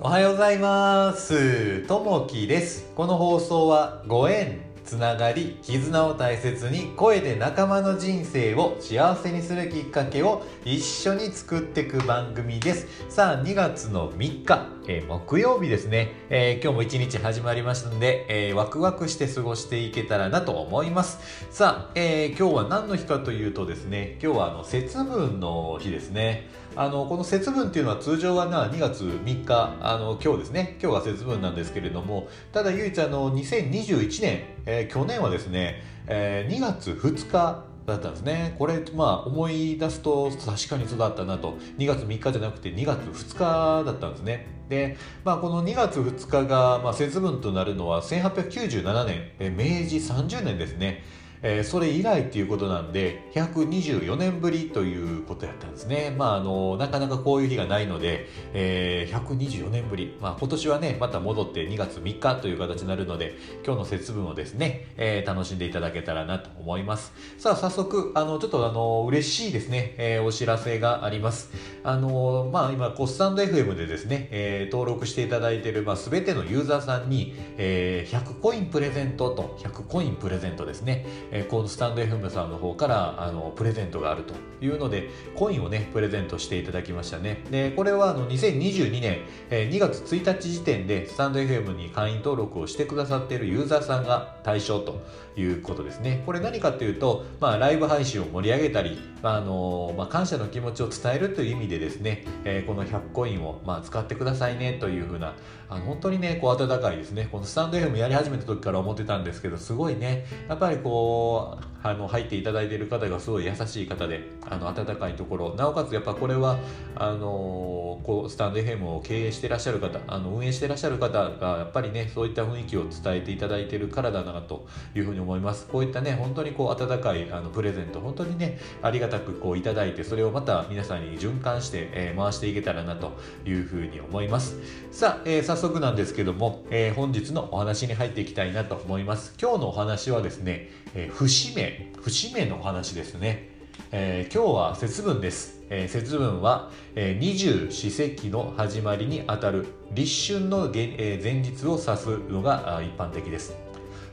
おはようございます。ともきです。この放送はご縁、つながり、絆を大切に声で仲間の人生を幸せにするきっかけを一緒に作っていく番組です。さあ、2月の3日、えー木曜日ですね、えー今日も一日始まりましたので、えーワクワクして過ごしていけたらなと思います。さあ、え今日は何の日かというとですね、今日はあの節分の日ですね。あのこの節分っていうのは通常はな2月3日あの今日ですね。今日が節分なんですけれどもただ唯一あの2021年、えー去年はですね、えー2月2日だったんですね。これまあ思い出すと確かにそうだったなと。2月3日じゃなくて2月2日だったんですね。で、まあ、この2月2日が、まあ、節分となるのは1897年、明治30年ですね。えーそれ以来っていうことなんで124年ぶりということやったんですね。まああのなかなかこういう日がないので、えー124年ぶり、まあ、今年はねまた戻って2月3日という形になるので今日の節分をですね、えー楽しんでいただけたらなと思います。さあ早速あのちょっとあの嬉しいですね、えーお知らせがあります。あのまあ今こうスタンド FM でですね、えー登録していただいている、まあ、全てのユーザーさんに、えー100コインプレゼントと100コインプレゼントですね。えーこのスタンド FM さんの方からあのプレゼントがあるというのでコインをねプレゼントしていただきましたね。でこれはあの2022年、えー2月1日時点でスタンド FM に会員登録をしてくださっているユーザーさんが対象ということですね。これ何かというと、まあ、ライブ配信を盛り上げたり、まああのまあ、感謝の気持ちを伝えるという意味でですね、えーこの100コインを、まあ、使ってくださいねというふうなあの本当にねこう温かいですね。このスタンド FM やり始めた時から思ってたんですけどすごいねやっぱりこうのあの入っていただいている方がすごい優しい方であの温かいところ。なおかつやっぱこれはあのこうスタンド FM を経営してらっしゃる方あの運営してらっしゃる方がやっぱりねそういった雰囲気を伝えていただいているからだなというふうに思います。こういったね本当にこう温かいあのプレゼント本当にねありがたくこういただいてそれをまた皆さんに循環して、えー回していけたらなというふうに思います。さあ、えー早速なんですけども、えー本日のお話に入っていきたいなと思います。今日のお話はですね、えー節目節目のお話ですね、えー今日は節分です、えー節分は、えー二十四節気の始まりにあたる立春のげん、えー前日を指すのが一般的です。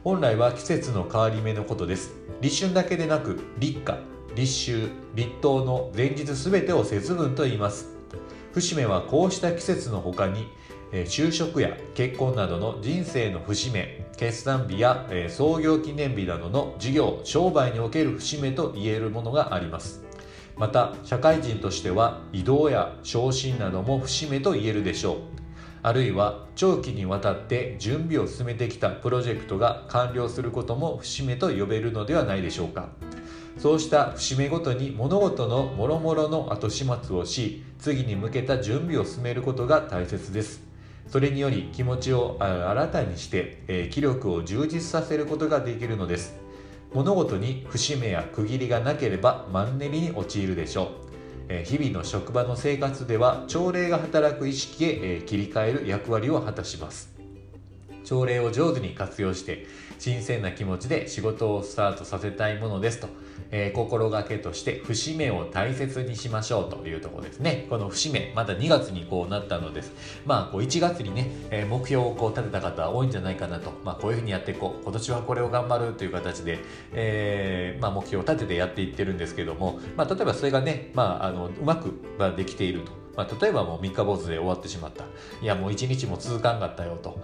本来は季節の変わり目のことです。立春だけでなく立夏立秋立冬の前日すべてを節分と言います。節目はこうした季節の他に就職や結婚などの人生の節目決算日や、創業記念日などの事業商売における節目と言えるものがあります。また社会人としては移動や昇進なども節目と言えるでしょう。あるいは長期にわたって準備を進めてきたプロジェクトが完了することも節目と呼べるのではないでしょうか。そうした節目ごとに物事の諸々の後始末をし次に向けた準備を進めることが大切です。それにより気持ちを新たにして、え気力を充実させることができるのです。物事に節目や区切りがなければマンネリに陥るでしょう。え日々の職場の生活では朝礼が働く意識へえ切り替える役割を果たします。朝礼を上手に活用して新鮮な気持ちで仕事をスタートさせたいものですと、えー心がけとして節目を大切にしましょうというところですね。この節目まだ2月にこうなったのです。まあこう1月にね、えー目標をこう立てた方多いんじゃないかなと、まあ、こういうふうにやっていこう。今年はこれを頑張るという形で、えーまあ、目標を立ててやっていってるんですけども、まあ、例えばそれがね、まあ、あのうまくできていると。まあ、例えばもう三日坊主で終わってしまった。いやもう一日も続かんかったよと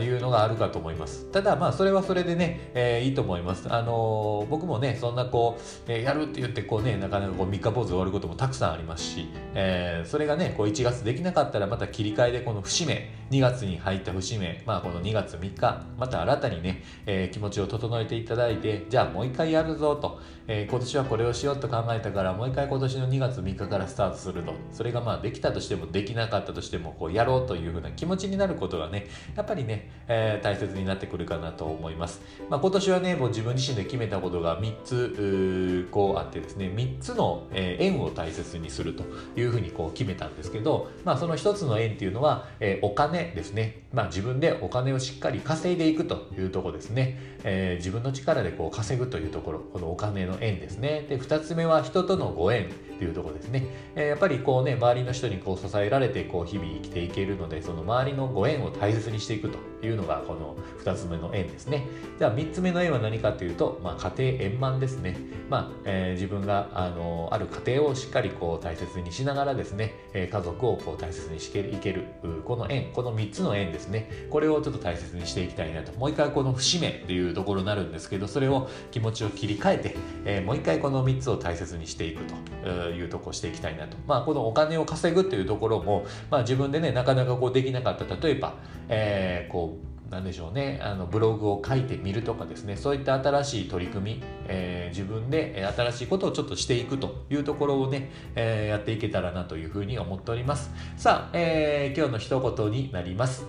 いうのがあるかと思います。ただまあそれはそれでね、えーいいと思います。あのー僕もねそんなこう、えーやるって言ってこうねなかなかこう三日坊主終わることもたくさんありますし、えーそれがねこう1月できなかったらまた切り替えでこの節目2月に入った節目まあこの2月3日。また新たにね、えー気持ちを整えていただいてじゃあもう一回やるぞと、えー今年はこれをしようと考えたからもう一回今年の2月3日からスタートすると。それがまあできたとしてもできなかったとしてもこうやろうというふうな気持ちになることがねやっぱりね、えー大切になってくるかなと思います、まあ、今年はねもう自分自身で決めたことが3つこうあってですね3つの、え縁を大切にするというふうにこう決めたんですけど、まあ、その1つの縁っていうのは、えーお金ですね、まあ、自分でお金をしっかり稼いでいくというとこですね、えー自分の力でこう稼ぐというところこのお金の縁ですね。で2つ目は人とのご縁。っていうとこですね、え、やっぱりこうね周りの人にこう支えられてこう日々生きていけるのでその周りのご縁を大切にしていくというのがこの2つ目の縁ですね。じゃあ3つ目の縁は何かというと、まあ、家庭円満ですね、まあえー、自分があのある家庭をしっかりこう大切にしながらですね、え、家族をこう大切にしていけるこの縁この3つの縁ですね。これをちょっと大切にしていきたいなと。もう一回この節目っていうところになるんですけどそれを気持ちを切り替えて、えー、もう一回この3つを大切にしていくと。いうとこをしていきたいなと。まあこのお金を稼ぐっていうところも、まあ、自分でねなかなかこうできなかった。例えば、えー、こう何でしょうね。あのブログを書いてみるとかですね。そういった新しい取り組み、えー、自分で新しいことをちょっとしていくというところをね、えー、やっていけたらなというふうに思っております。さあ、えー、今日の一言になります。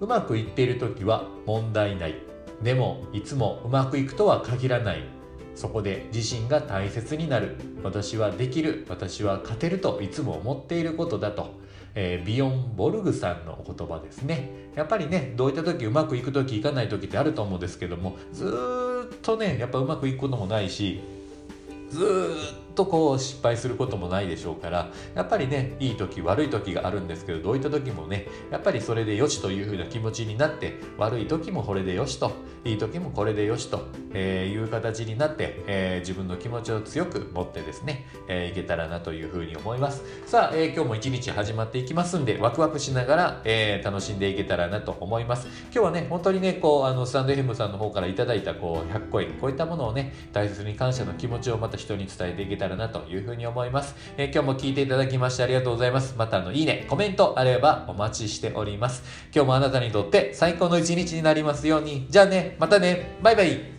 うまくいっている時は問題ない。でもいつもうまくいくとは限らない。そこで自身が大切になる。私はできる。私は勝てるといつも思っていることだと。えー、ビヨン・ボルグさんのお言葉ですね。やっぱりねどういった時うまくいく時いかない時ってあると思うんですけどもずっとねやっぱうまくいくこともないしずっとこう失敗することもないでしょうからやっぱりねいい時悪い時があるんですけどどういった時もねやっぱりそれでよしというふうな気持ちになって悪い時もこれでよしといい時もこれでよしと、えー、いう形になって、えー、自分の気持ちを強く持ってですね、えー、いけたらなというふうに思います。さあ、えー、今日も一日始まっていきますんでワクワクしながら、えー、楽しんでいけたらなと思います。今日はね本当にねこうあのスタンド FM さんの方からいただいたこう100コインこういったものをね大切に感謝の気持ちをまた人に伝えていけたらたらなというふうに思います。えー、今日も聞いていただきましてありがとうございます。またあの、いいね、コメントあればお待ちしております。今日もあなたにとって最高の一日になりますように。じゃあね、またね、バイバイ。